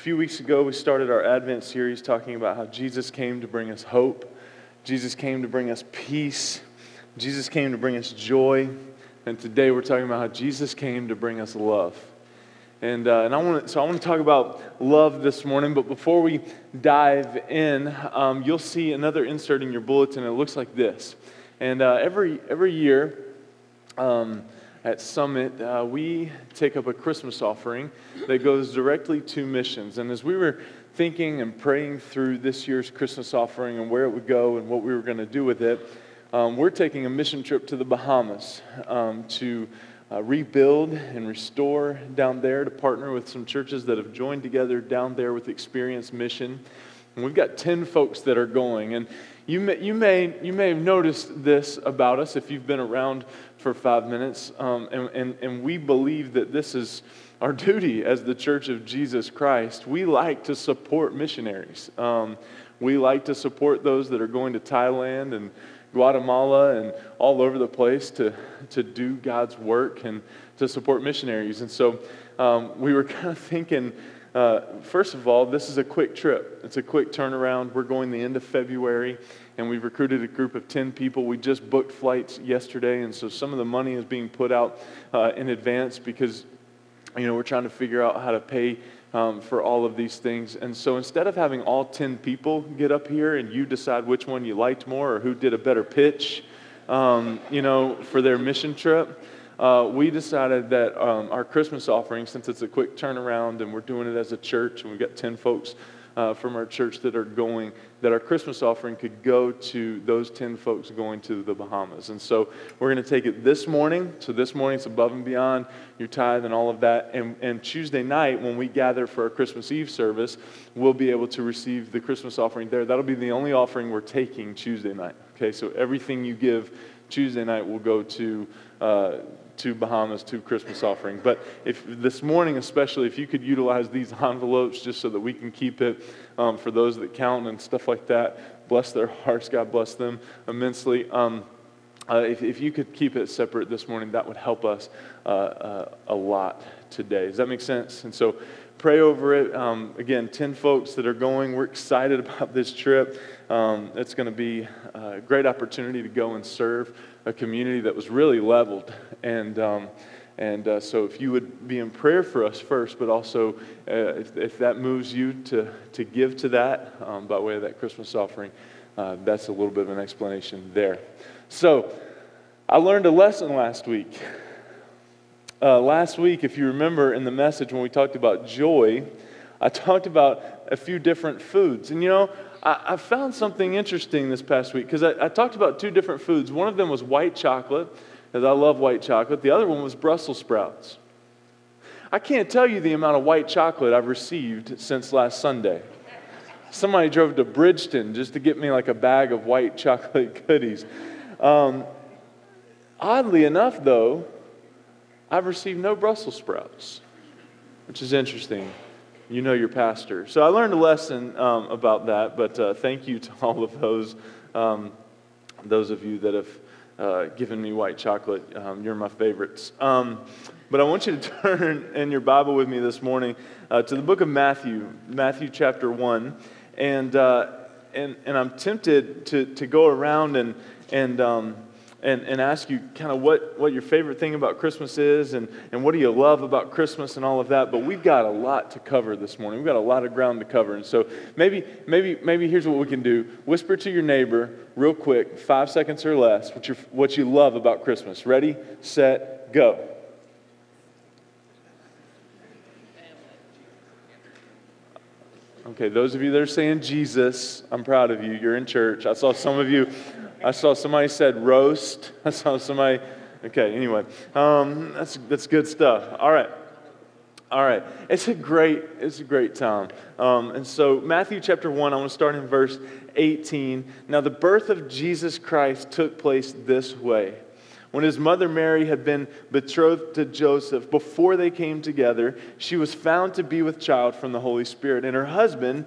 few weeks ago, we started our Advent series talking about how Jesus came to bring us hope, Jesus came to bring us peace, Jesus came to bring us joy, and today we're talking about how Jesus came to bring us love. And, uh, and I want so I want to talk about love this morning, but before we dive in, um, you'll see another insert in your bulletin. It looks like this. And uh, every, every year um, at Summit, uh, we take up a Christmas offering that goes directly to missions. And as we were thinking and praying through this year's Christmas offering and where it would go and what we were going to do with it, um, we're taking a mission trip to the Bahamas um, to uh, rebuild and restore down there, to partner with some churches that have joined together down there with Experience Mission. And we've got 10 folks that are going. And you may, you may, you may have noticed this about us if you've been around for five minutes. Um, and, and, and we believe that this is our duty as the Church of Jesus Christ. We like to support missionaries. Um, we like to support those that are going to Thailand and Guatemala and all over the place to, to do God's work and to support missionaries. And so um, we were kind of thinking, uh, first of all, this is a quick trip. It's a quick turnaround. We're going the end of February, and we've recruited a group of 10 people. We just booked flights yesterday, and so some of the money is being put out uh, in advance because, you know, we're trying to figure out how to pay um, for all of these things. And so instead of having all 10 people get up here and you decide which one you liked more or who did a better pitch, um, you know, for their mission trip, uh, we decided that um, our Christmas offering, since it's a quick turnaround and we're doing it as a church and we've got 10 folks uh, from our church that are going, that our Christmas offering could go to those 10 folks going to the Bahamas. And so we're going to take it this morning. So this morning it's above and beyond your tithe and all of that. And, and Tuesday night, when we gather for our Christmas Eve service, we'll be able to receive the Christmas offering there. That'll be the only offering we're taking Tuesday night. Okay, so everything you give Tuesday night will go to. Uh, to Bahamas to Christmas offerings. But if this morning, especially, if you could utilize these envelopes just so that we can keep it um, for those that count and stuff like that, bless their hearts. God bless them immensely. Um, uh, if, if you could keep it separate this morning, that would help us uh, uh, a lot today. Does that make sense? And so pray over it. Um, again, 10 folks that are going. We're excited about this trip. Um, it's going to be a great opportunity to go and serve a community that was really leveled. And, um, and uh, so if you would be in prayer for us first, but also uh, if, if that moves you to, to give to that um, by way of that Christmas offering, uh, that's a little bit of an explanation there. So I learned a lesson last week. Uh, last week, if you remember in the message when we talked about joy, I talked about a few different foods. And you know, I, I found something interesting this past week because I, I talked about two different foods. One of them was white chocolate, because I love white chocolate. The other one was Brussels sprouts. I can't tell you the amount of white chocolate I've received since last Sunday. Somebody drove to Bridgeton just to get me like a bag of white chocolate goodies. Um, oddly enough, though, I've received no Brussels sprouts, which is interesting you know your pastor. So I learned a lesson um, about that, but uh, thank you to all of those, um, those of you that have uh, given me white chocolate. Um, you're my favorites. Um, but I want you to turn in your Bible with me this morning uh, to the book of Matthew, Matthew chapter 1. And, uh, and, and I'm tempted to, to go around and, and um, and, and ask you kind of what, what your favorite thing about Christmas is and, and what do you love about Christmas and all of that. But we've got a lot to cover this morning. We've got a lot of ground to cover. And so maybe, maybe, maybe here's what we can do whisper to your neighbor real quick, five seconds or less, what, you what you love about Christmas. Ready, set, go. Okay, those of you that are saying Jesus, I'm proud of you. You're in church. I saw some of you I saw somebody said roast. I saw somebody. Okay, anyway, um, that's that's good stuff. All right. All right, it's a great, it's a great time. Um, and so, Matthew chapter 1, I want to start in verse 18. Now, the birth of Jesus Christ took place this way. When his mother Mary had been betrothed to Joseph, before they came together, she was found to be with child from the Holy Spirit. And her husband,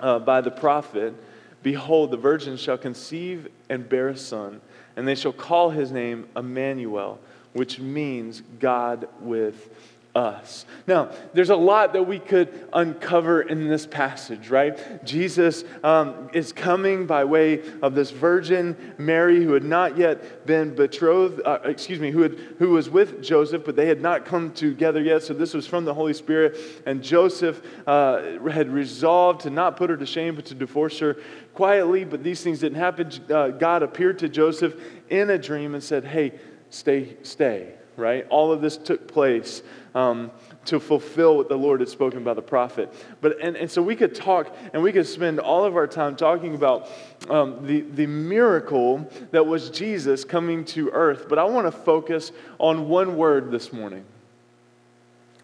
uh, by the prophet Behold, the virgin shall conceive and bear a son and they shall call his name Emmanuel, which means God with us. Now, there's a lot that we could uncover in this passage, right? Jesus um, is coming by way of this virgin Mary who had not yet been betrothed, uh, excuse me, who, had, who was with Joseph, but they had not come together yet. So this was from the Holy Spirit. And Joseph uh, had resolved to not put her to shame, but to divorce her quietly. But these things didn't happen. Uh, God appeared to Joseph in a dream and said, Hey, stay, stay right? All of this took place um, to fulfill what the Lord had spoken by the prophet. But, and, and so we could talk and we could spend all of our time talking about um, the, the miracle that was Jesus coming to earth. But I want to focus on one word this morning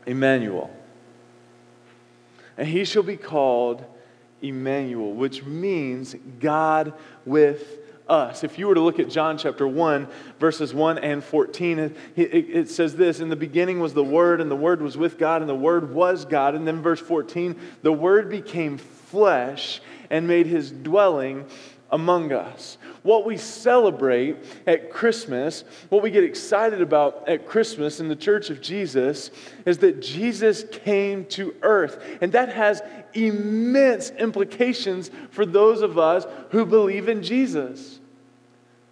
Emmanuel. And he shall be called Emmanuel, which means God with us. If you were to look at John chapter 1, verses 1 and 14, it, says this In the beginning was the Word, and the Word was with God, and the Word was God. And then verse 14, the Word became flesh and made his dwelling among us. What we celebrate at Christmas, what we get excited about at Christmas in the Church of Jesus, is that Jesus came to earth. And that has immense implications for those of us who believe in Jesus.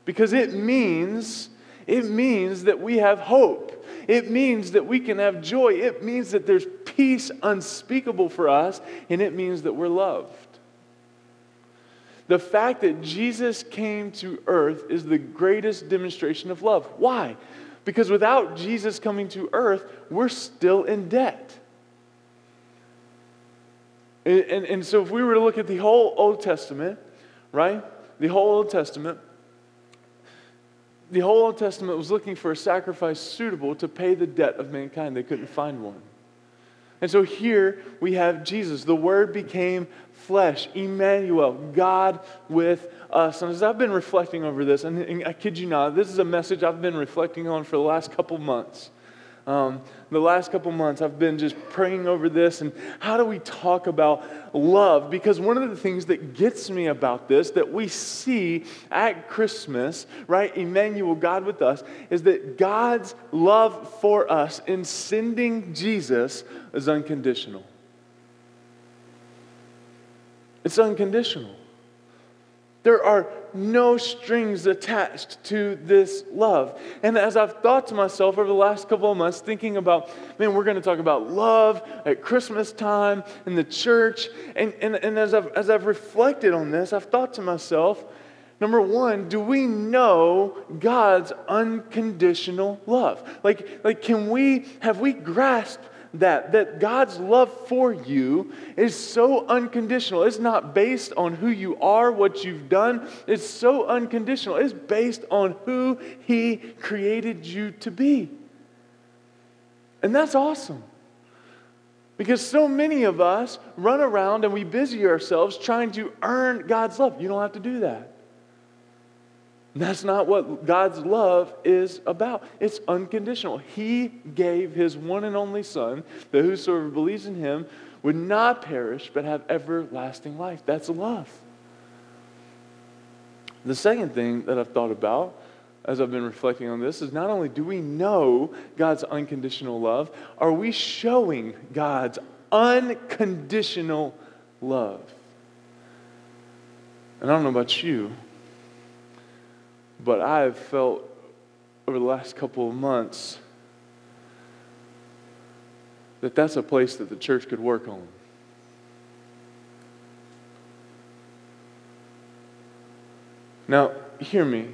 Because it means, it means that we have hope. It means that we can have joy. It means that there's peace unspeakable for us, and it means that we're loved. The fact that Jesus came to earth is the greatest demonstration of love. Why? Because without Jesus coming to earth, we're still in debt. And, and, and, so, if we were to look at the whole Old Testament, right? The whole Old Testament, the whole Old Testament was looking for a sacrifice suitable to pay the debt of mankind. They couldn't find one. And so here we have Jesus. The Word became flesh, Emmanuel, God with us. And as I've been reflecting over this, and, I kid you not, this is a message I've been reflecting on for the last couple months. Um, the last couple months, I've been just praying over this and how do we talk about love? Because one of the things that gets me about this that we see at Christmas, right, Emmanuel, God with us, is that God's love for us in sending Jesus is unconditional. It's unconditional. There are no strings attached to this love. And as I've thought to myself over the last couple of months, thinking about, man, we're going to talk about love at Christmas time in the church. And, and, and as, I've, as I've reflected on this, I've thought to myself, number one, do we know God's unconditional love? Like, like can we, have we grasped that, that God's love for you is so unconditional. It's not based on who you are, what you've done. It's so unconditional. It's based on who He created you to be. And that's awesome. Because so many of us run around and we busy ourselves trying to earn God's love. You don't have to do that. That's not what God's love is about. It's unconditional. He gave his one and only Son, that whosoever believes in him would not perish but have everlasting life. That's love. The second thing that I've thought about as I've been reflecting on this is not only do we know God's unconditional love, are we showing God's unconditional love? And I don't know about you, but I have felt over the last couple of months that that's a place that the church could work on. Now, hear me.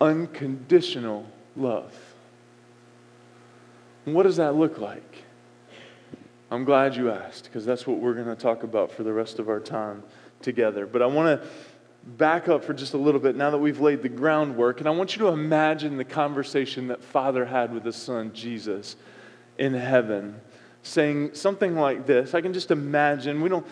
Unconditional love. What does that look like? I'm glad you asked because that's what we're going to talk about for the rest of our time together. But I want to back up for just a little bit now that we've laid the groundwork. And I want you to imagine the conversation that Father had with his son, Jesus, in heaven saying something like this. I can just imagine. We don't,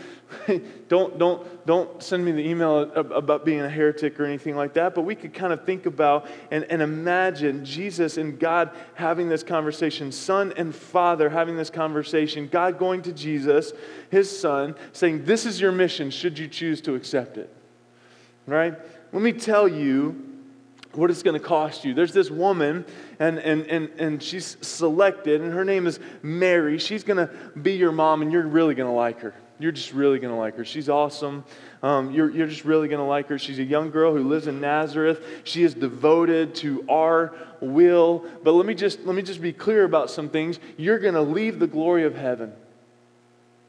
don't, don't, don't send me the email about being a heretic or anything like that, but we could kind of think about and, and imagine Jesus and God having this conversation, Son and Father having this conversation, God going to Jesus, his Son, saying, This is your mission, should you choose to accept it. Right? Let me tell you what it's going to cost you. There's this woman, and, and, and, and she's selected, and her name is Mary. She's going to be your mom, and you're really going to like her. You're just really going to like her. She's awesome. Um, you're, you're just really going to like her. She's a young girl who lives in Nazareth. She is devoted to our will. But let me just, let me just be clear about some things. You're going to leave the glory of heaven.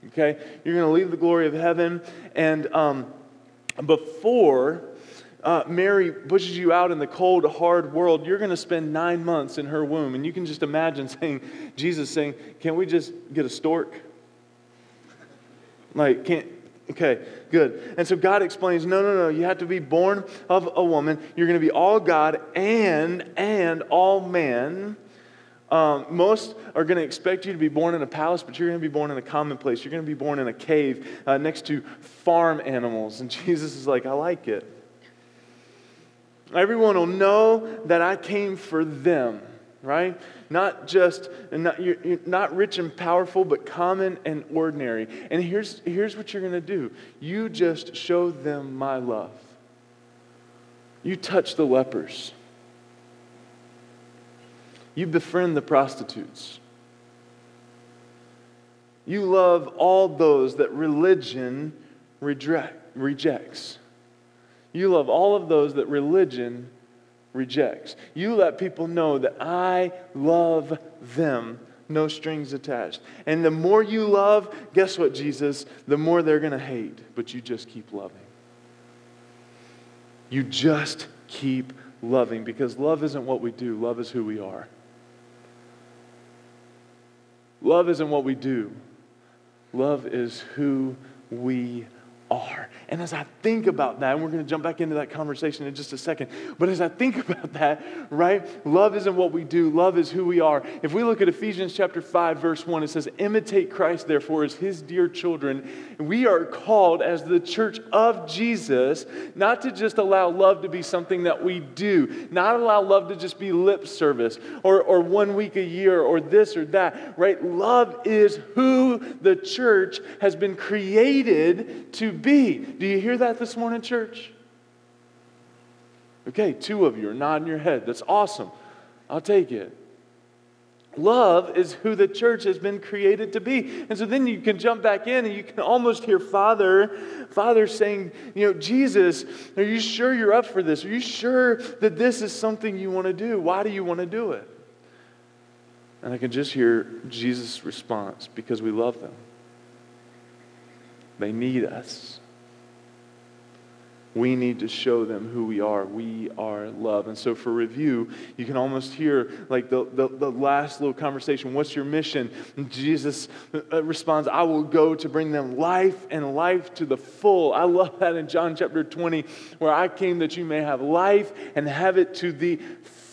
Okay? You're going to leave the glory of heaven. And um, before uh, Mary pushes you out in the cold, hard world, you're going to spend nine months in her womb. And you can just imagine saying, Jesus saying, Can't we just get a stork? Like, can't, okay, good. And so God explains, no, no, no, you have to be born of a woman. You're going to be all God and, and all man. Um, most are going to expect you to be born in a palace, but you're going to be born in a common place. You're going to be born in a cave uh, next to farm animals. And Jesus is like, I like it. Everyone will know that I came for them, right? Not just, not, you're, you're not rich and powerful, but common and ordinary. And here's, here's what you're going to do you just show them my love. You touch the lepers, you befriend the prostitutes. You love all those that religion reject, rejects. You love all of those that religion rejects. You let people know that I love them, no strings attached. And the more you love, guess what, Jesus? The more they're going to hate, but you just keep loving. You just keep loving because love isn't what we do, love is who we are. Love isn't what we do, love is who we are. And as I think about that, and we're going to jump back into that conversation in just a second, but as I think about that, right, love isn't what we do, love is who we are. If we look at Ephesians chapter 5, verse 1, it says, Imitate Christ, therefore, as his dear children. We are called as the church of Jesus not to just allow love to be something that we do, not allow love to just be lip service or, or one week a year or this or that, right? Love is who the church has been created to be. Do you hear that this morning, church? Okay, two of you are nodding your head. That's awesome. I'll take it. Love is who the church has been created to be. And so then you can jump back in and you can almost hear Father, Father saying, you know, Jesus, are you sure you're up for this? Are you sure that this is something you want to do? Why do you want to do it? And I can just hear Jesus' response because we love them. They need us. We need to show them who we are. We are love. And so, for review, you can almost hear like the, the, the last little conversation What's your mission? And Jesus uh, responds, I will go to bring them life and life to the full. I love that in John chapter 20, where I came that you may have life and have it to the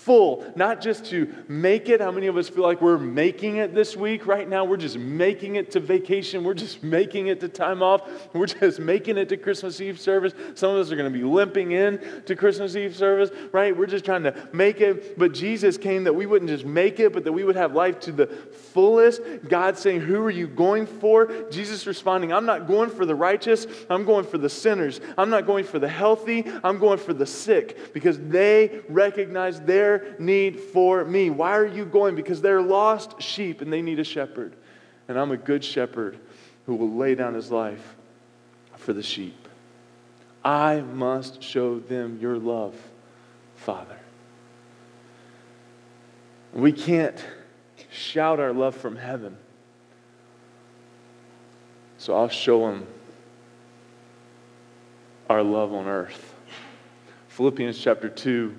full, not just to make it. How many of us feel like we're making it this week? Right now, we're just making it to vacation. We're just making it to time off. We're just making it to Christmas Eve service. Some of us are going to be limping in to Christmas Eve service, right? We're just trying to make it. But Jesus came that we wouldn't just make it, but that we would have life to the fullest. God saying, Who are you going for? Jesus responding, I'm not going for the righteous, I'm going for the sinners. I'm not going for the healthy, I'm going for the sick because they recognize their need for me. Why are you going? Because they're lost sheep and they need a shepherd. And I'm a good shepherd who will lay down his life for the sheep. I must show them your love, Father. We can't shout our love from heaven. So I'll show them our love on earth. Philippians chapter 2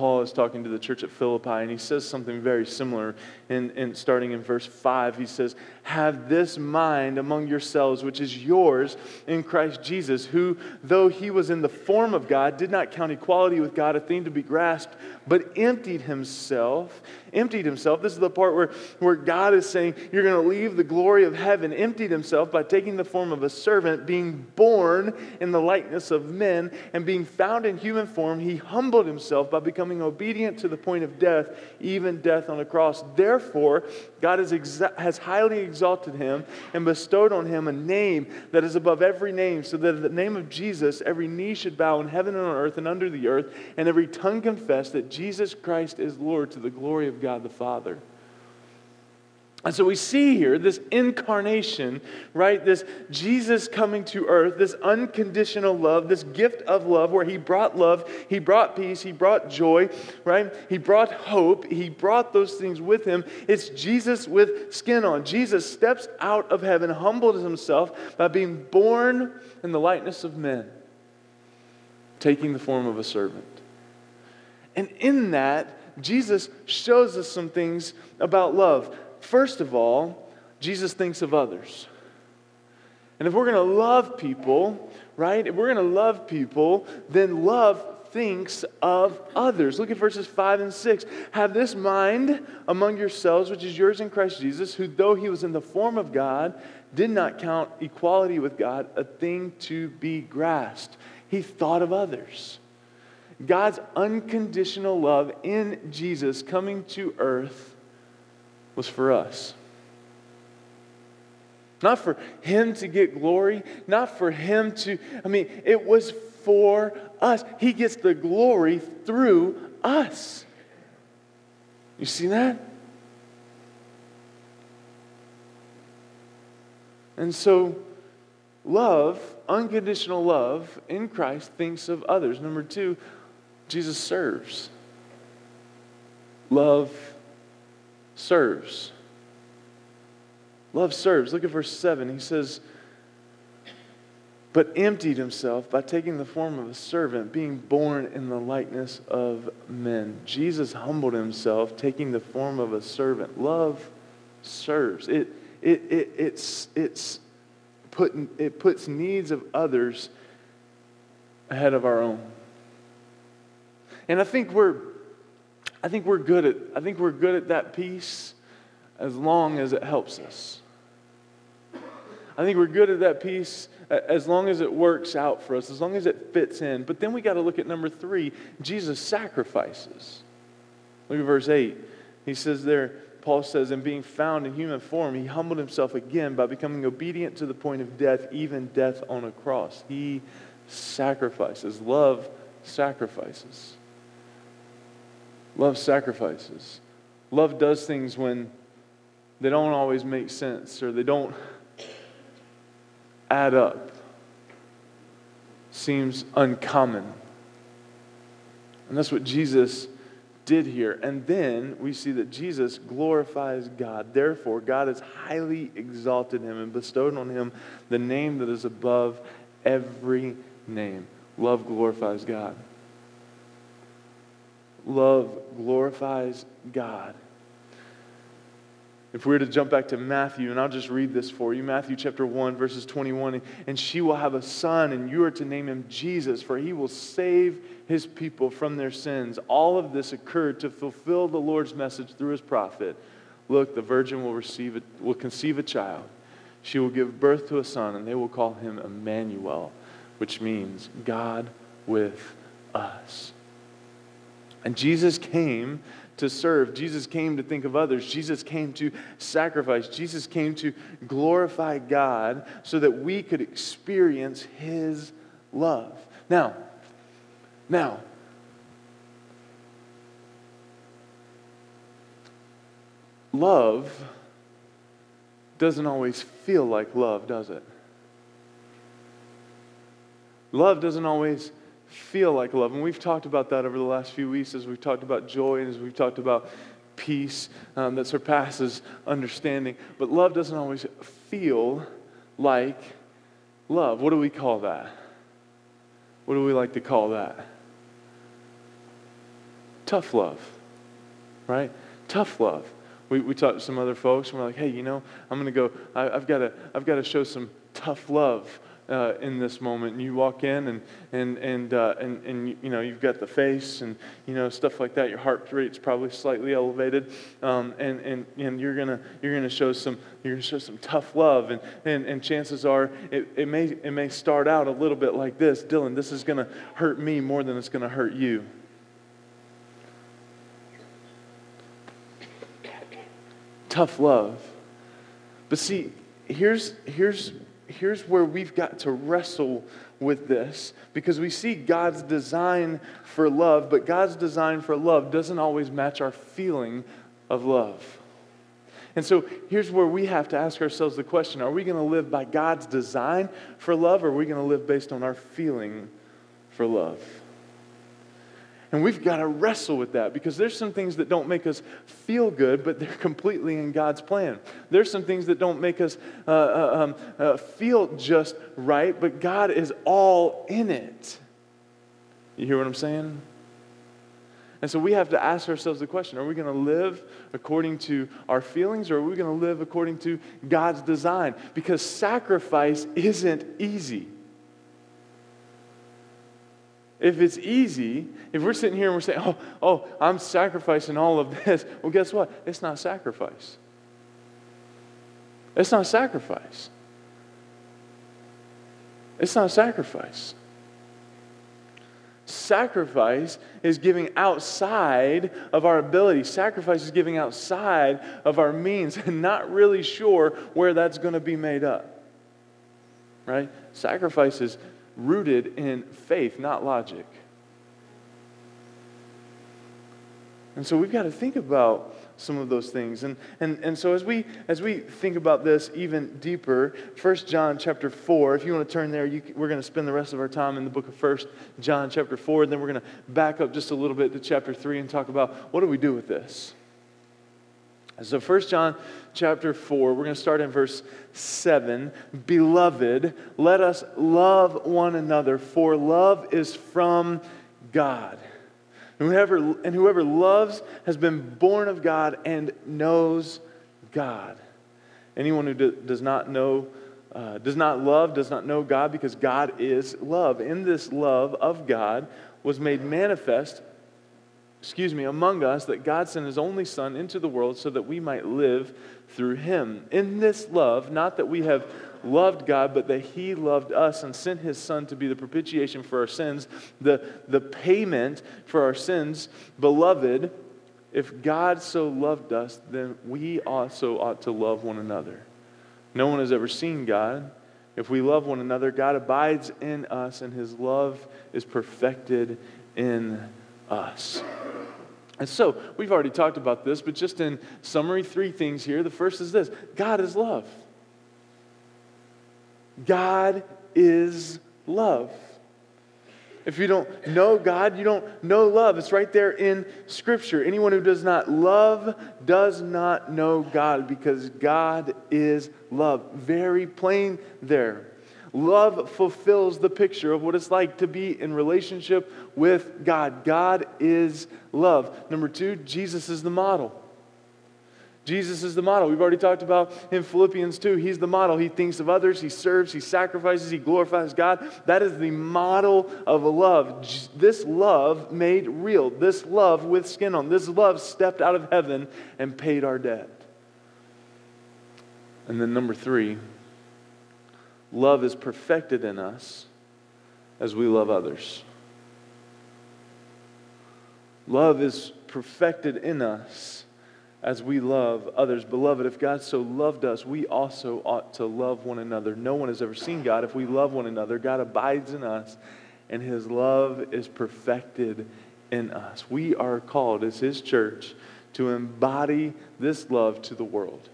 Paul is talking to the church at Philippi, and he says something very similar. In, in starting in verse 5, he says, have this mind among yourselves, which is yours in Christ Jesus, who, though he was in the form of God, did not count equality with God a thing to be grasped, but emptied himself. Emptied himself. This is the part where, where God is saying, You're going to leave the glory of heaven. Emptied himself by taking the form of a servant, being born in the likeness of men, and being found in human form, he humbled himself by becoming obedient to the point of death, even death on a cross. Therefore, God has, exa- has highly exalted him and bestowed on him a name that is above every name, so that at the name of Jesus, every knee should bow in heaven and on earth and under the earth, and every tongue confess that Jesus Christ is Lord to the glory of God the Father. And so we see here this incarnation, right? This Jesus coming to earth, this unconditional love, this gift of love where he brought love, he brought peace, he brought joy, right? He brought hope, he brought those things with him. It's Jesus with skin on. Jesus steps out of heaven, humbled himself by being born in the likeness of men, taking the form of a servant. And in that, Jesus shows us some things about love. First of all, Jesus thinks of others. And if we're going to love people, right, if we're going to love people, then love thinks of others. Look at verses 5 and 6. Have this mind among yourselves, which is yours in Christ Jesus, who, though he was in the form of God, did not count equality with God a thing to be grasped. He thought of others. God's unconditional love in Jesus coming to earth was for us. Not for him to get glory, not for him to, I mean, it was for us. He gets the glory through us. You see that? And so, love, unconditional love in Christ, thinks of others. Number two, Jesus serves. Love serves. Love serves. Look at verse 7. He says, But emptied himself by taking the form of a servant, being born in the likeness of men. Jesus humbled himself, taking the form of a servant. Love serves. It, it, it, it's, it's putting, it puts needs of others ahead of our own. And I think we're I think we're good at I think we're good at that piece as long as it helps us. I think we're good at that piece as long as it works out for us, as long as it fits in. But then we got to look at number three Jesus sacrifices. Look at verse 8. He says there, Paul says, in being found in human form, he humbled himself again by becoming obedient to the point of death, even death on a cross. He sacrifices. Love sacrifices. Love sacrifices. Love does things when they don't always make sense or they don't add up. Seems uncommon. And that's what Jesus did here. And then we see that Jesus glorifies God. Therefore, God has highly exalted him and bestowed on him the name that is above every name. Love glorifies God love glorifies God. If we were to jump back to Matthew, and I'll just read this for you Matthew chapter 1, verses 21. And she will have a son, and you are to name him Jesus, for he will save his people from their sins. All of this occurred to fulfill the Lord's message through his prophet. Look, the virgin will, receive a, will conceive a child. She will give birth to a son, and they will call him Emmanuel, which means God with us. And Jesus came to serve. Jesus came to think of others. Jesus came to sacrifice. Jesus came to glorify God so that we could experience his love. Now, now, love doesn't always feel like love, does it? Love doesn't always feel like love. And we've talked about that over the last few weeks as we've talked about joy and as we've talked about peace um, that surpasses understanding. But love doesn't always feel like love. What do we call that? What do we like to call that? Tough love, right? Tough love. we, we talked to some other folks, and we're like, hey, you know, I'm going to go, I, have got to, I've got to show some tough love uh, in this moment. And you walk in and, and, and, uh, and, and, you know, you've got the face and, you know, stuff like that. Your heart rate's probably slightly elevated. Um, and, and, and you're going you're to show some, you're to show some tough love. And, and, and chances are it, it, may, it may start out a little bit like this. Dylan, this is going to hurt me more than it's going to hurt you. Tough love. But see, here's, here's here's where we've got to wrestle with this because we see God's design for love, but God's design for love doesn't always match our feeling of love. And so here's where we have to ask ourselves the question are we going to live by God's design for love, or are we going to live based on our feeling for love? And we've got to wrestle with that because there's some things that don't make us feel good, but they're completely in God's plan. There's some things that don't make us uh, uh, um, uh, feel just right, but God is all in it. You hear what I'm saying? And so we have to ask ourselves the question are we going to live according to our feelings or are we going to live according to God's design? Because sacrifice isn't easy. If it's easy, if we're sitting here and we're saying, oh, oh, I'm sacrificing all of this, well, guess what? It's not sacrifice. It's not sacrifice. It's not sacrifice. Sacrifice is giving outside of our ability. Sacrifice is giving outside of our means and not really sure where that's going to be made up. Right? Sacrifice is rooted in faith, not logic. And so we've got to think about some of those things. And, and, and so as we, as we think about this even deeper, 1 John chapter 4, if you want to turn there, you, we're going to spend the rest of our time in the book of 1 John chapter 4, and then we're going to back up just a little bit to chapter 3 and talk about what do we do with this? So 1 John chapter 4, we're going to start in verse 7. Beloved, let us love one another, for love is from God. And whoever, and whoever loves has been born of God and knows God. Anyone who do, does not know, uh, does not love, does not know God because God is love. In this love of God was made manifest excuse me, among us that God sent his only Son into the world so that we might live through him. In this love, not that we have loved God, but that he loved us and sent his Son to be the propitiation for our sins, the, the payment for our sins. Beloved, if God so loved us, then we also ought to love one another. No one has ever seen God. If we love one another, God abides in us, and his love is perfected in us. And so, we've already talked about this, but just in summary, three things here. The first is this God is love. God is love. If you don't know God, you don't know love. It's right there in Scripture. Anyone who does not love does not know God because God is love. Very plain there. Love fulfills the picture of what it's like to be in relationship with God. God is love. Number two, Jesus is the model. Jesus is the model. We've already talked about in Philippians 2. He's the model. He thinks of others, he serves, he sacrifices, he glorifies God. That is the model of love. This love made real. This love with skin on. This love stepped out of heaven and paid our debt. And then number three, love is perfected in us as we love others. Love is perfected in us as we love others. Beloved, if God so loved us, we also ought to love one another. No one has ever seen God. If we love one another, God abides in us, and his love is perfected in us. We are called as his church to embody this love to the world.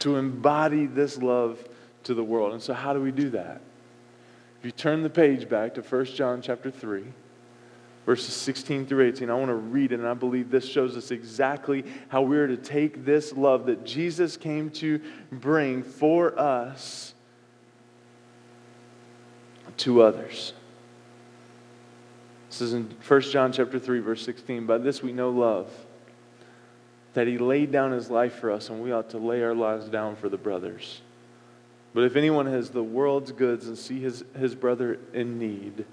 To embody this love to the world. And so, how do we do that? If you turn the page back to 1 John chapter 3, verses 16 through 18, I want to read it, and I believe this shows us exactly how we're to take this love that Jesus came to bring for us to others. This is in 1 John chapter 3, verse 16. By this we know love that he laid down his life for us, and we ought to lay our lives down for the brothers. But if anyone has the world's goods and see his, his brother in need,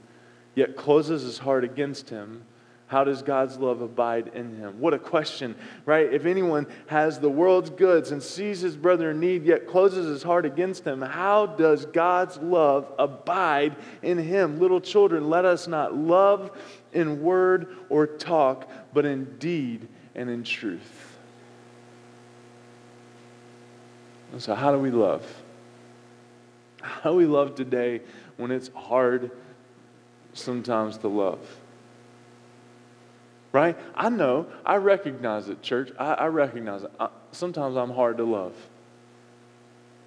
yet closes his heart against him, how does God's love abide in him? What a question, right? If anyone has the world's goods and sees his brother in need, yet closes his heart against him, how does God's love abide in him? Little children, let us not love in word or talk, but in deed and in truth. And so, how do we love? How we love today when it's hard sometimes to love? Right? I know, I recognize it, church. I, I recognize it. I, sometimes I'm hard to love.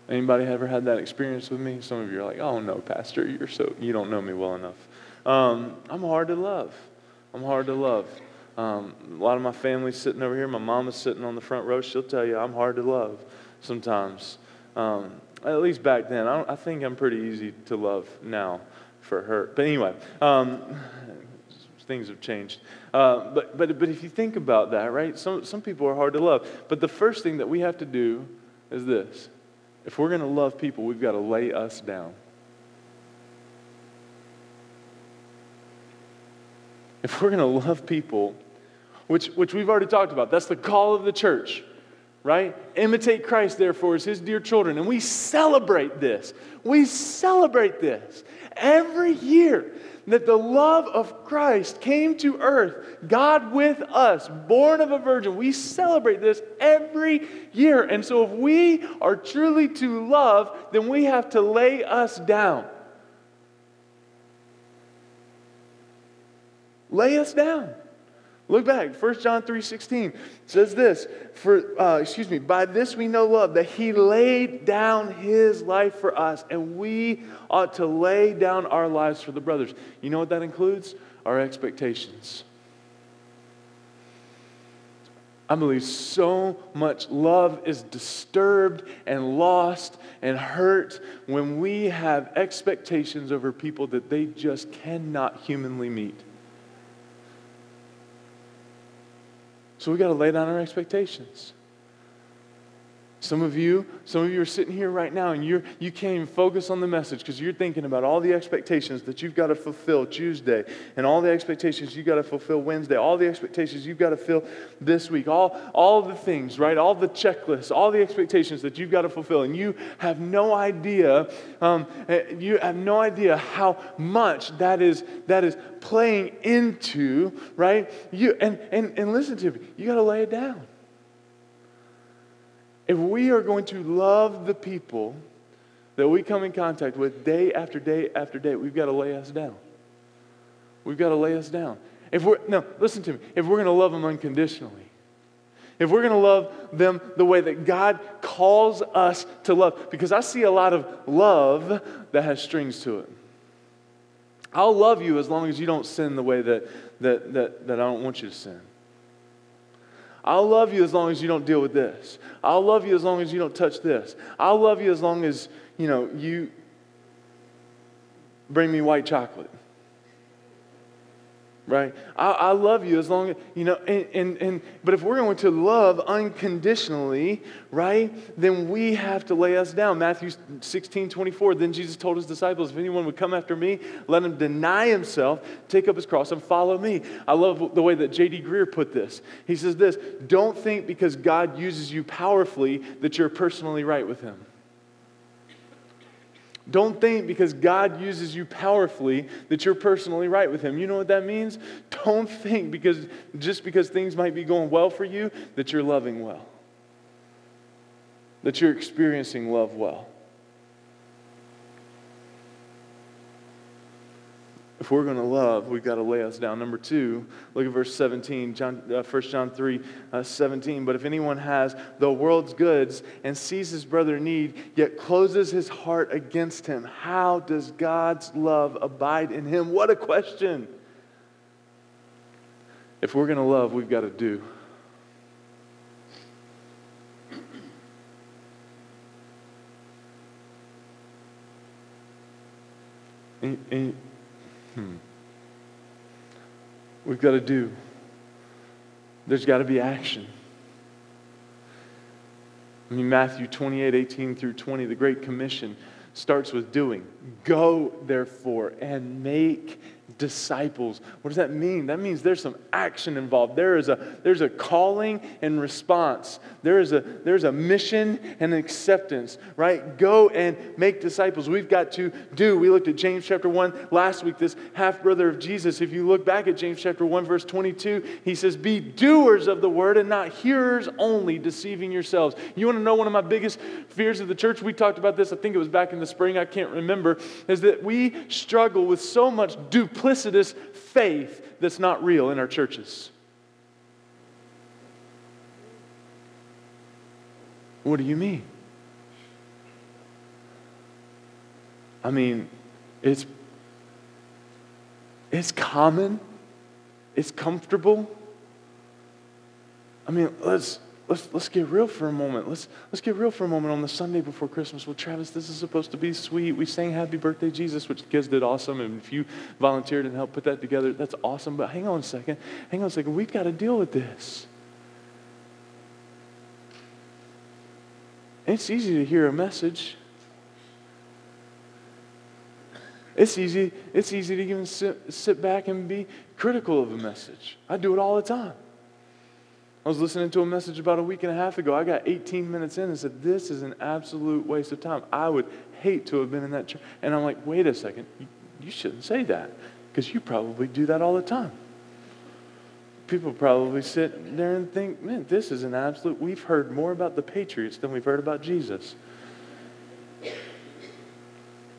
Anybody ever had that experience with me? Some of you are like, "Oh no, Pastor, you're so you don't know me well enough." Um, I'm hard to love. I'm hard to love. Um, a lot of my family's sitting over here. My mama's sitting on the front row. She'll tell you I'm hard to love sometimes. Um, at least back then. I, I, think I'm pretty easy to love now for her. But anyway, um, things have changed. Uh, but, but, but if you think about that, right, some, some people are hard to love. But the first thing that we have to do is this if we're going to love people, we've got to lay us down. If we're going to love people, which, which we've already talked about, that's the call of the church right? Imitate Christ, therefore, as his dear children. And we celebrate this. We celebrate this every year that the love of Christ came to earth, God with us, born of a virgin. We celebrate this every year. And so, if we are truly to love, then we have to lay us down. Lay us down. Look back, 1 John 3.16 says this, for, uh, excuse me, by this we know love, that he laid down his life for us, and we ought to lay down our lives for the brothers. You know what that includes? Our expectations. I believe so much love is disturbed and lost and hurt when we have expectations over people that they just cannot humanly meet. So we got to lay down our expectations. Some of you, some of you are sitting here right now and you're, you can't even focus on the message because you're thinking about all the expectations that you've got to fulfill Tuesday and all the expectations you've got to fulfill Wednesday, all the expectations you've got to fill this week, all, all the things, right? All the checklists, all the expectations that you've got to fulfill. And you have no idea, um, eh, you have no idea how much that is, that is playing into, right? You, and, and, and listen to me, you got to lay it down. If we are going to love the people that we come in contact with day after day after day, we've got to lay us down. We've got to lay us down. If we're, no, listen to me. If we're going to love them unconditionally, if we're going to love them the way that God calls us to love, because I see a lot of love that has strings to it. I'll love you as long as you don't sin the way that, that, that, that I don't want you to sin. I'll love you as long as you don't deal with this. I'll love you as long as you don't touch this. I'll love you as long as, you know, you bring me white chocolate right? I, I, love you as long as, you know, and, and, and, but if we're going to love unconditionally, right, then we have to lay us down. Matthew 16, 24, then Jesus told his disciples, if anyone would come after me, let him deny himself, take up his cross, and follow me. I love the way that J.D. Greear put this. He says this, don't think because God uses you powerfully that you're personally right with him. Don't think because God uses you powerfully that you're personally right with Him. You know what that means? Don't think because just because things might be going well for you that you're loving well, that you're experiencing love well. If we're going to love, we've got to lay us down. Number two, look at verse 17, John, uh, 1 John 3 uh, 17. But if anyone has the world's goods and sees his brother in need, yet closes his heart against him, how does God's love abide in him? What a question. If we're going to love, we've got to do. And, and Hmm. We've got to do. There's got to be action. I mean, Matthew 28 18 through 20, the Great Commission starts with doing. Go, therefore, and make disciples. What does that mean? That means there's some action involved. There is a, there's a calling and response. There is a, there's a mission and acceptance, right? Go and make disciples. We've got to do. We looked at James chapter 1 last week, this half brother of Jesus. If you look back at James chapter 1, verse 22, he says, Be doers of the word and not hearers only, deceiving yourselves. You want to know one of my biggest fears of the church? We talked about this, I think it was back in the spring, I can't remember, is that we struggle with so much duplicity duplicitous faith that's not real in our churches. What do you mean? I mean, it's it's common. It's comfortable. I mean, let's let's, let's get real for a moment. Let's, let's get real for a moment on the Sunday before Christmas. Well, Travis, this is supposed to be sweet. We sang Happy Birthday, Jesus, which the kids did awesome. And if you volunteered and helped put that together, that's awesome. But hang on a second. Hang on a second. We've got to deal with this. It's easy to hear a message. It's easy, it's easy to even sit, sit back and be critical of a message. I do it all the time. Was listening to a message about a week and a half ago. I got 18 minutes in and said, This is an absolute waste of time. I would hate to have been in that church. And I'm like, Wait a second. You, you shouldn't say that because you probably do that all the time. People probably sit there and think, Man, this is an absolute. We've heard more about the Patriots than we've heard about Jesus.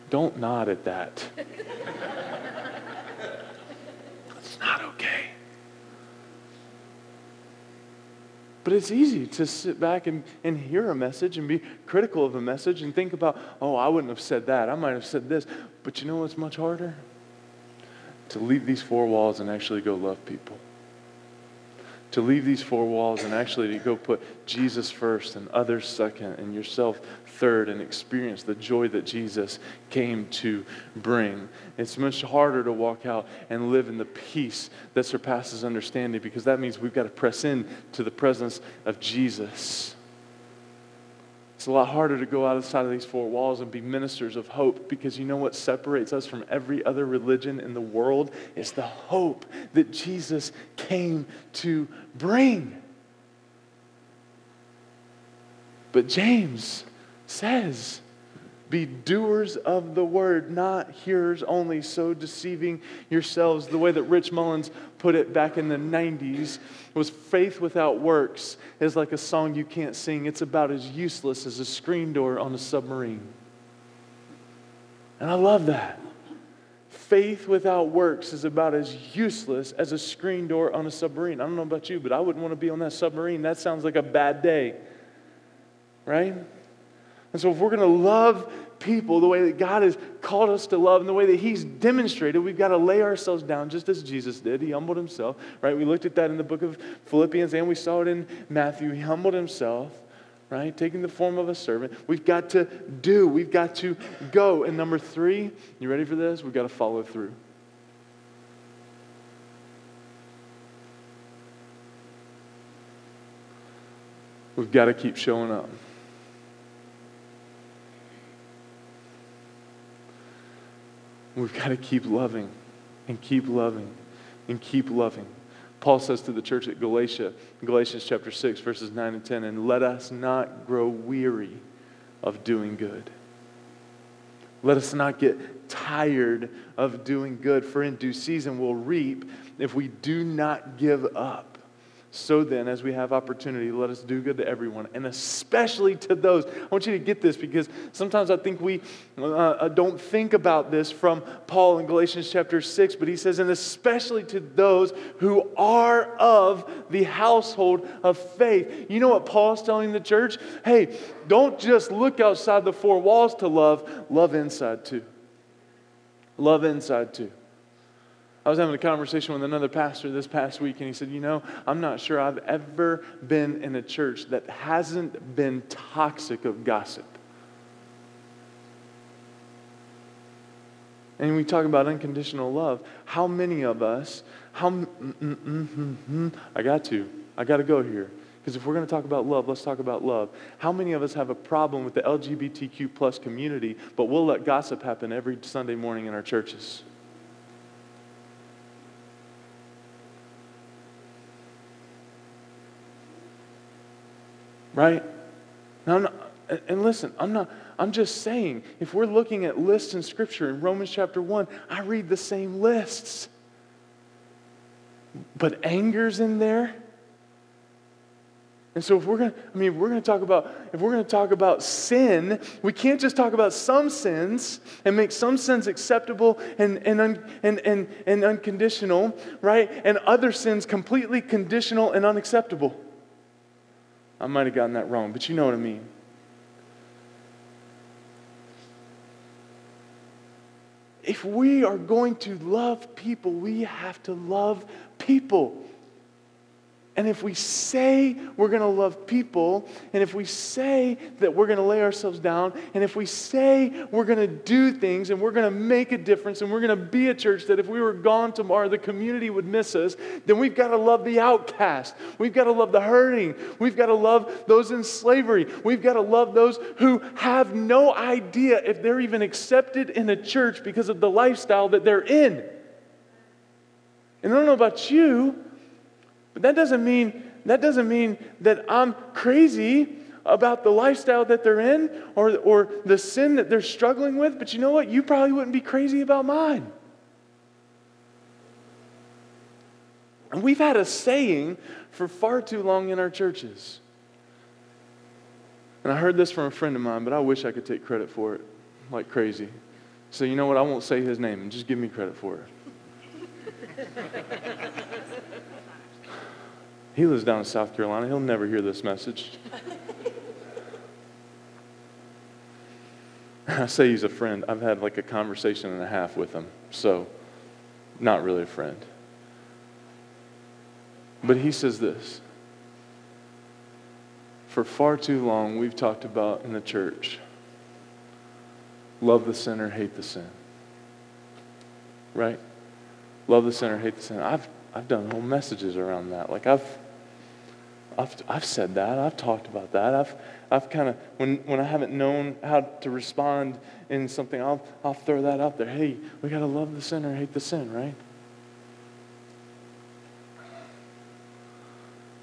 Don't nod at that. It's not okay. But it's easy to sit back and, and hear a message and be critical of a message and think about, oh, I wouldn't have said that. I might have said this. But you know what's much harder? To leave these four walls and actually go love people to leave these four walls and actually to go put Jesus first and others second and yourself third and experience the joy that Jesus came to bring. It's much harder to walk out and live in the peace that surpasses understanding because that means we've got to press in to the presence of Jesus. It's a lot harder to go outside of these four walls and be ministers of hope because you know what separates us from every other religion in the world is the hope that Jesus came to bring. But James says, be doers of the word, not hearers only, so deceiving yourselves. The way that Rich Mullins put it back in the 90s was faith without works is like a song you can't sing. It's about as useless as a screen door on a submarine. And I love that. Faith without works is about as useless as a screen door on a submarine. I don't know about you, but I wouldn't want to be on that submarine. That sounds like a bad day, right? And so, if we're going to love people the way that God has called us to love and the way that He's demonstrated, we've got to lay ourselves down just as Jesus did. He humbled Himself, right? We looked at that in the book of Philippians and we saw it in Matthew. He humbled Himself, right? Taking the form of a servant. We've got to do, we've got to go. And number three, you ready for this? We've got to follow through. We've got to keep showing up. We've got to keep loving and keep loving and keep loving. Paul says to the church at Galatia, Galatians chapter 6, verses 9 and 10, and let us not grow weary of doing good. Let us not get tired of doing good, for in due season we'll reap if we do not give up. So then, as we have opportunity, let us do good to everyone, and especially to those. I want you to get this because sometimes I think we uh, uh, don't think about this from Paul in Galatians chapter 6, but he says, and especially to those who are of the household of faith. You know what Paul's telling the church? Hey, don't just look outside the four walls to love, love inside too. Love inside too. I was having a conversation with another pastor this past week, and he said, You know, I'm not sure I've ever been in a church that hasn't been toxic of gossip. And we talk about unconditional love. How many of us, how, mm, mm, mm, I got to, I got to go here. Because if we're going to talk about love, let's talk about love. How many of us have a problem with the LGBTQ plus community, but we'll let gossip happen every Sunday morning in our churches? Right? Not, and listen, I'm not, I'm just saying, if we're looking at lists in Scripture in Romans chapter 1, I read the same lists. But anger's in there. And so if we're going to, I mean, we're going to talk about, if we're going to talk about sin, we can't just talk about some sins and make some sins acceptable and, and, un, and, and, and unconditional, right? And other sins completely conditional and unacceptable. I might have gotten that wrong, but you know what I mean. If we are going to love people, we have to love people. And if we say we're going to love people, and if we say that we're going to lay ourselves down, and if we say we're going to do things and we're going to make a difference and we're going to be a church that if we were gone tomorrow, the community would miss us, then we've got to love the outcast. We've got to love the hurting. We've got to love those in slavery. We've got to love those who have no idea if they're even accepted in a church because of the lifestyle that they're in. And I don't know about you. But that doesn't mean that doesn't mean that I'm crazy about the lifestyle that they're in or, or the sin that they're struggling with. But you know what? You probably wouldn't be crazy about mine. And we've had a saying for far too long in our churches. And I heard this from a friend of mine, but I wish I could take credit for it like crazy. So, you know what? I won't say his name and just give me credit for it. He lives down in South Carolina. He'll never hear this message. I say he's a friend. I've had like a conversation and a half with him, so not really a friend. But he says this For far too long, we've talked about in the church love the sinner, hate the sin. Right? Love the sinner, hate the sin. I've, I've done whole messages around that. Like, I've I've, I've said that. I've talked about that. I've, I've kind of, when, when I haven't known how to respond in something, I'll, I'll throw that out there. Hey, we got to love the sinner, hate the sin, right?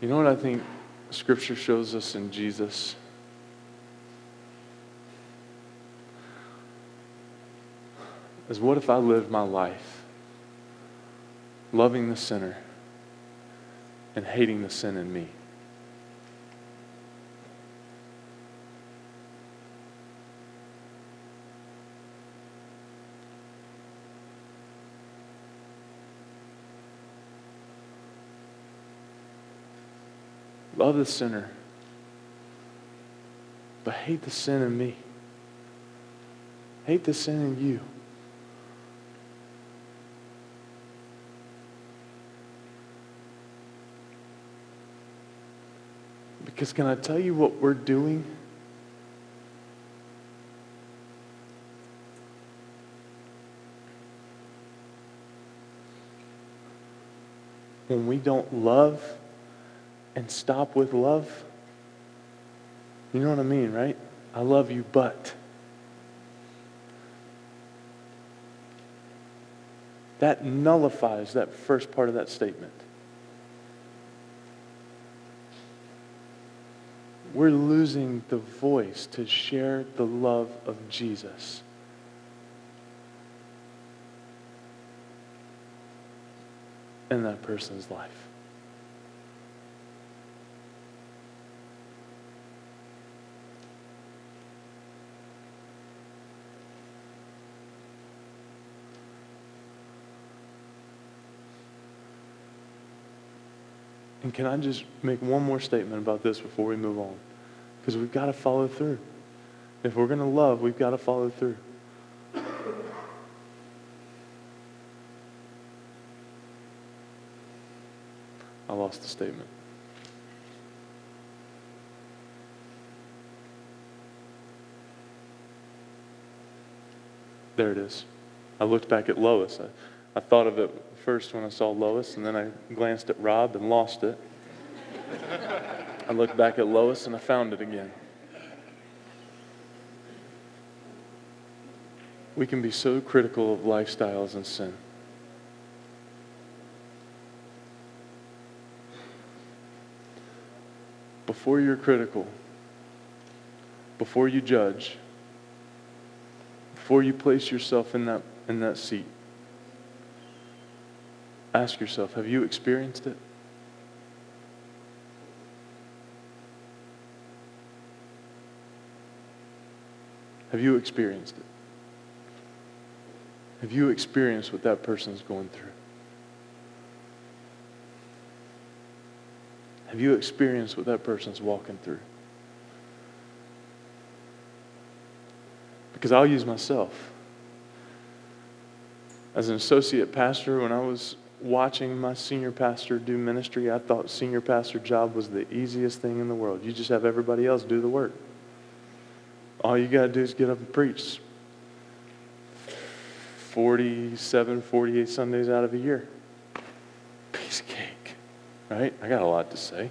You know what I think Scripture shows us in Jesus? Is what if I lived my life loving the sinner and hating the sin in me? Love the sinner, but hate the sin in me. Hate the sin in you. Because can I tell you what we're doing? When we don't love and stop with love? You know what I mean, right? I love you, but. That nullifies that first part of that statement. We're losing the voice to share the love of Jesus. in that person's life. And can I just make one more statement about this before we move on? Because we've got to follow through. If we're going to love, we've got to follow through. I lost the statement. There it is. I looked back at Lois. I, I thought of it first when I saw Lois, and then I glanced at Rob and lost it. I looked back at Lois and I found it again. We can be so critical of lifestyles and sin. Before you're critical, before you judge, before you place yourself in that, in that seat, ask yourself have you experienced it? Have you experienced it? Have you experienced what that person's going through? Have you experienced what that person's walking through? Because I'll use myself. As an associate pastor, when I was watching my senior pastor do ministry, I thought senior pastor job was the easiest thing in the world. You just have everybody else do the work. All you got to do is get up and preach 47, 48 Sundays out of a year. Piece of cake, right? I got a lot to say.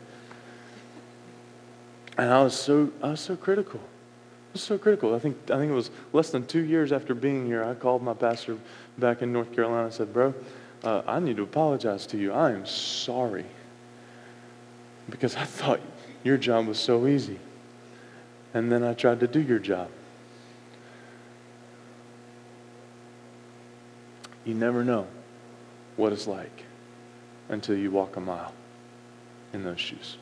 And I was so, I was so critical. I was so critical. I think, I think it was less than two years after being here, I called my pastor back in North Carolina and said, Bro, uh, I need to apologize to you. I am sorry. Because I thought your job was so easy and then I tried to do your job. You never know what it's like until you walk a mile in those shoes.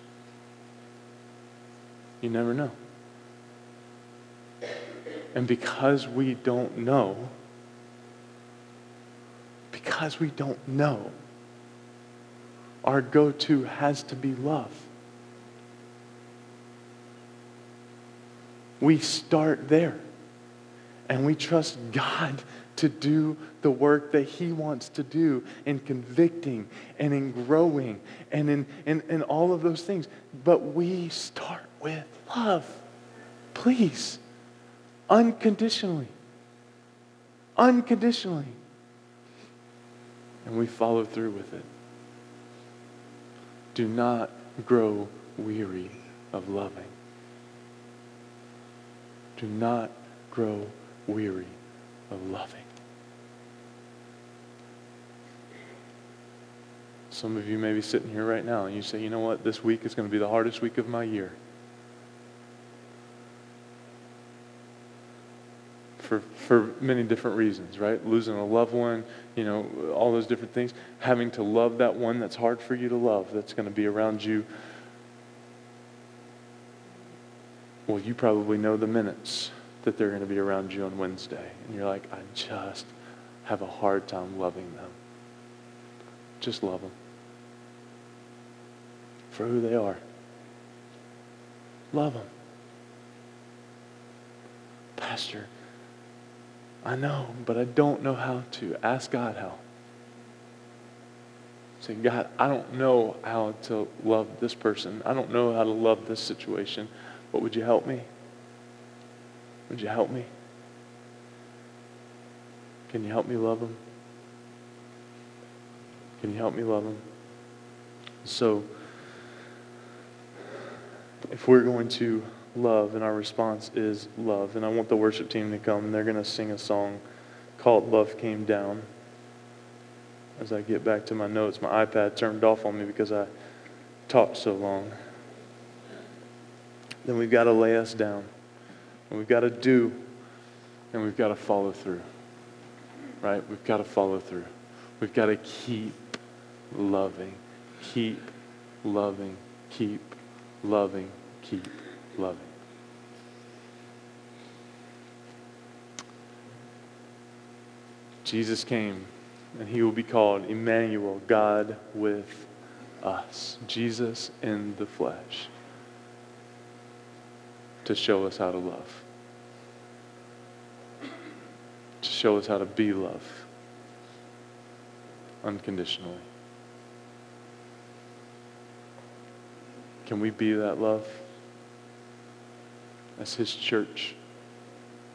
You never know. And because we don't know, because we don't know, our go to has to be love. we start there. And we trust God to do the work that He wants to do in convicting and in growing and in, in, in all of those things. But we start with love. Please. Unconditionally. Unconditionally. And we follow through with it. Do not grow weary of loving. Do not grow weary of loving. Some of you may be sitting here right now and you say, you know what, this week is going to be the hardest week of my year. For, for many different reasons, right? Losing a loved one, you know, all those different things. Having to love that one that's hard for you to love, that's going to be around you Well, you probably know the minutes that they're going to be around you on Wednesday. And you're like, I just have a hard time loving them. Just love them for who they are. Love them. Pastor, I know, but I don't know how to. Ask God how. Say, God, I don't know how to love this person. I don't know how to love this situation. But would you help me? Would you help me? Can you help me love them? Can you help me love them? So, if we're going to love and our response is love, and I want the worship team to come and they're going to sing a song called Love Came Down. As I get back to my notes, my iPad turned off on me because I talked so long then we've got to lay us down. And we've got to do, and we've got to follow through. Right? We've got to follow through. We've got to keep loving, keep loving, keep loving, keep loving. Jesus came, and he will be called Emmanuel, God with us. Jesus in the flesh to show us how to love, to show us how to be love unconditionally. Can we be that love as His church?